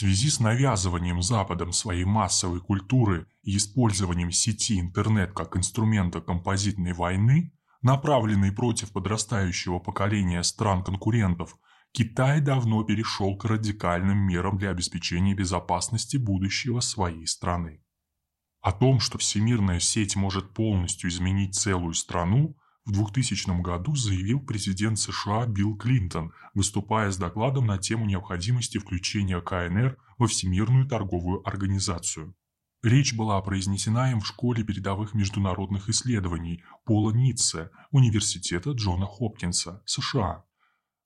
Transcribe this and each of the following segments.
связи с навязыванием Западом своей массовой культуры и использованием сети интернет как инструмента композитной войны, направленной против подрастающего поколения стран-конкурентов, Китай давно перешел к радикальным мерам для обеспечения безопасности будущего своей страны. О том, что всемирная сеть может полностью изменить целую страну, в 2000 году заявил президент США Билл Клинтон, выступая с докладом на тему необходимости включения КНР во Всемирную торговую организацию. Речь была произнесена им в школе передовых международных исследований Пола Ницце, Университета Джона Хопкинса, США.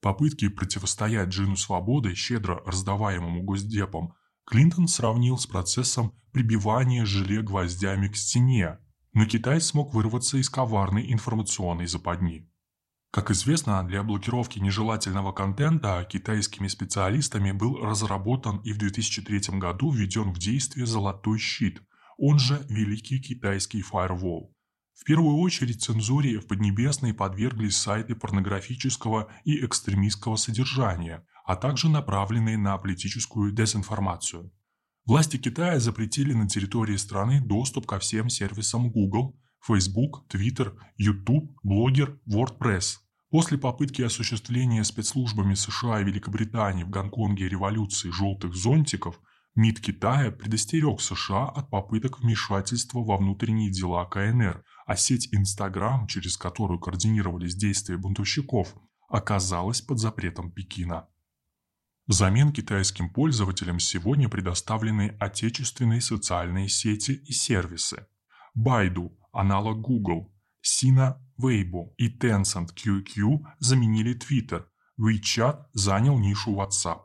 Попытки противостоять джину свободы, щедро раздаваемому Госдепом, Клинтон сравнил с процессом прибивания желе гвоздями к стене, но Китай смог вырваться из коварной информационной западни. Как известно, для блокировки нежелательного контента китайскими специалистами был разработан и в 2003 году введен в действие «Золотой щит», он же Великий китайский фаервол. В первую очередь цензуре в Поднебесной подверглись сайты порнографического и экстремистского содержания, а также направленные на политическую дезинформацию. Власти Китая запретили на территории страны доступ ко всем сервисам Google, Facebook, Twitter, YouTube, Blogger, WordPress. После попытки осуществления спецслужбами США и Великобритании в Гонконге революции желтых зонтиков, МИД Китая предостерег США от попыток вмешательства во внутренние дела КНР, а сеть Instagram, через которую координировались действия бунтовщиков, оказалась под запретом Пекина. Взамен китайским пользователям сегодня предоставлены отечественные социальные сети и сервисы. Baidu, аналог Google, Sina Weibo и Tencent QQ заменили Twitter, WeChat занял нишу WhatsApp.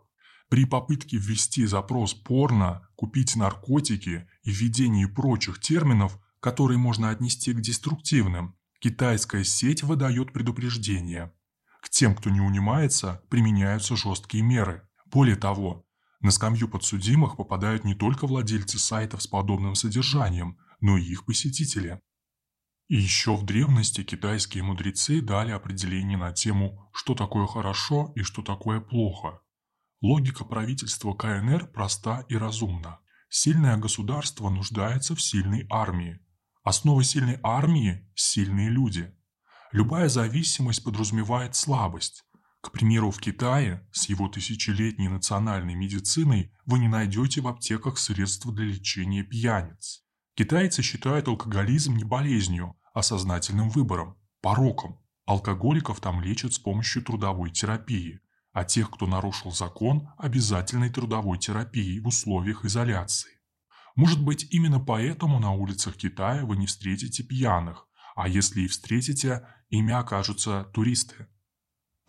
При попытке ввести запрос «порно», «купить наркотики» и введении прочих терминов, которые можно отнести к деструктивным, китайская сеть выдает предупреждение. К тем, кто не унимается, применяются жесткие меры – более того, на скамью подсудимых попадают не только владельцы сайтов с подобным содержанием, но и их посетители. И еще в древности китайские мудрецы дали определение на тему, что такое хорошо и что такое плохо. Логика правительства КНР проста и разумна. Сильное государство нуждается в сильной армии. Основа сильной армии – сильные люди. Любая зависимость подразумевает слабость, к примеру, в Китае с его тысячелетней национальной медициной вы не найдете в аптеках средства для лечения пьяниц. Китайцы считают алкоголизм не болезнью, а сознательным выбором, пороком. Алкоголиков там лечат с помощью трудовой терапии, а тех, кто нарушил закон, обязательной трудовой терапией в условиях изоляции. Может быть, именно поэтому на улицах Китая вы не встретите пьяных, а если и встретите, ими окажутся туристы.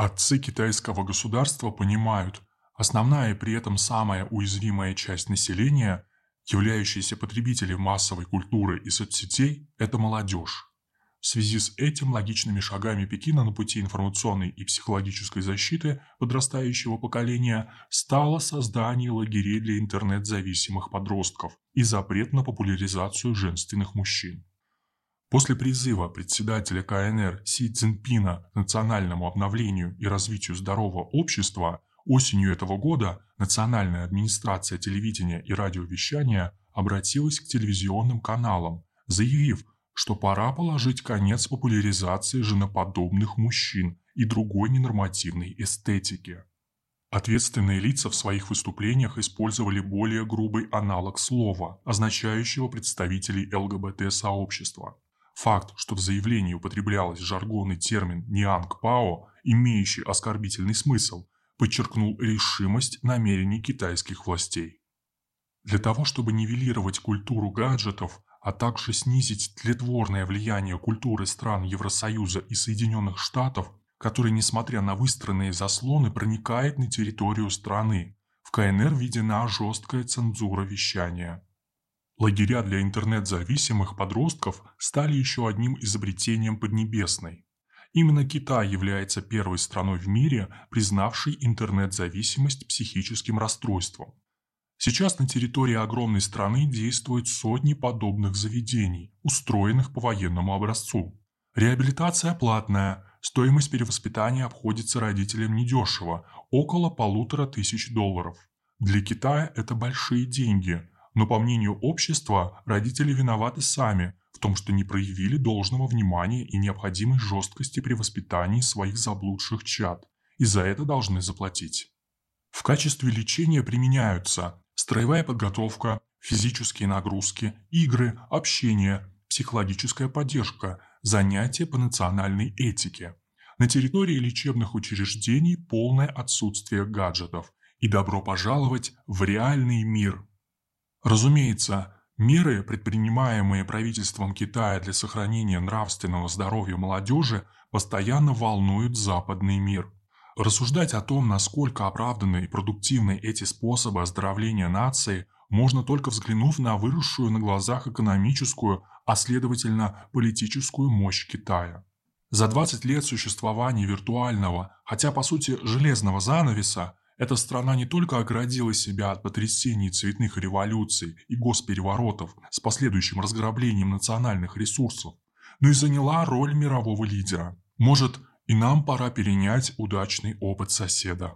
Отцы китайского государства понимают, основная и при этом самая уязвимая часть населения, являющаяся потребителем массовой культуры и соцсетей, это молодежь. В связи с этим логичными шагами Пекина на пути информационной и психологической защиты подрастающего поколения стало создание лагерей для интернет-зависимых подростков и запрет на популяризацию женственных мужчин. После призыва председателя КНР Си Цзиньпина к национальному обновлению и развитию здорового общества осенью этого года Национальная администрация телевидения и радиовещания обратилась к телевизионным каналам, заявив, что пора положить конец популяризации женоподобных мужчин и другой ненормативной эстетики. Ответственные лица в своих выступлениях использовали более грубый аналог слова, означающего представителей ЛГБТ-сообщества. Факт, что в заявлении употреблялось жаргонный термин «нианг-пао», имеющий оскорбительный смысл, подчеркнул решимость намерений китайских властей. Для того, чтобы нивелировать культуру гаджетов, а также снизить тлетворное влияние культуры стран Евросоюза и Соединенных Штатов, который, несмотря на выстроенные заслоны, проникает на территорию страны, в КНР введена жесткая цензура вещания. Лагеря для интернет-зависимых подростков стали еще одним изобретением Поднебесной. Именно Китай является первой страной в мире, признавшей интернет-зависимость психическим расстройством. Сейчас на территории огромной страны действуют сотни подобных заведений, устроенных по военному образцу. Реабилитация платная, стоимость перевоспитания обходится родителям недешево – около полутора тысяч долларов. Для Китая это большие деньги, но по мнению общества родители виноваты сами в том, что не проявили должного внимания и необходимой жесткости при воспитании своих заблудших чад, и за это должны заплатить. В качестве лечения применяются строевая подготовка, физические нагрузки, игры, общение, психологическая поддержка, занятия по национальной этике. На территории лечебных учреждений полное отсутствие гаджетов и добро пожаловать в реальный мир. Разумеется, меры, предпринимаемые правительством Китая для сохранения нравственного здоровья молодежи, постоянно волнуют западный мир. Рассуждать о том, насколько оправданы и продуктивны эти способы оздоровления нации, можно только взглянув на выросшую на глазах экономическую, а следовательно политическую мощь Китая. За 20 лет существования виртуального, хотя по сути железного занавеса, эта страна не только оградила себя от потрясений цветных революций и госпереворотов с последующим разграблением национальных ресурсов, но и заняла роль мирового лидера. Может, и нам пора перенять удачный опыт соседа.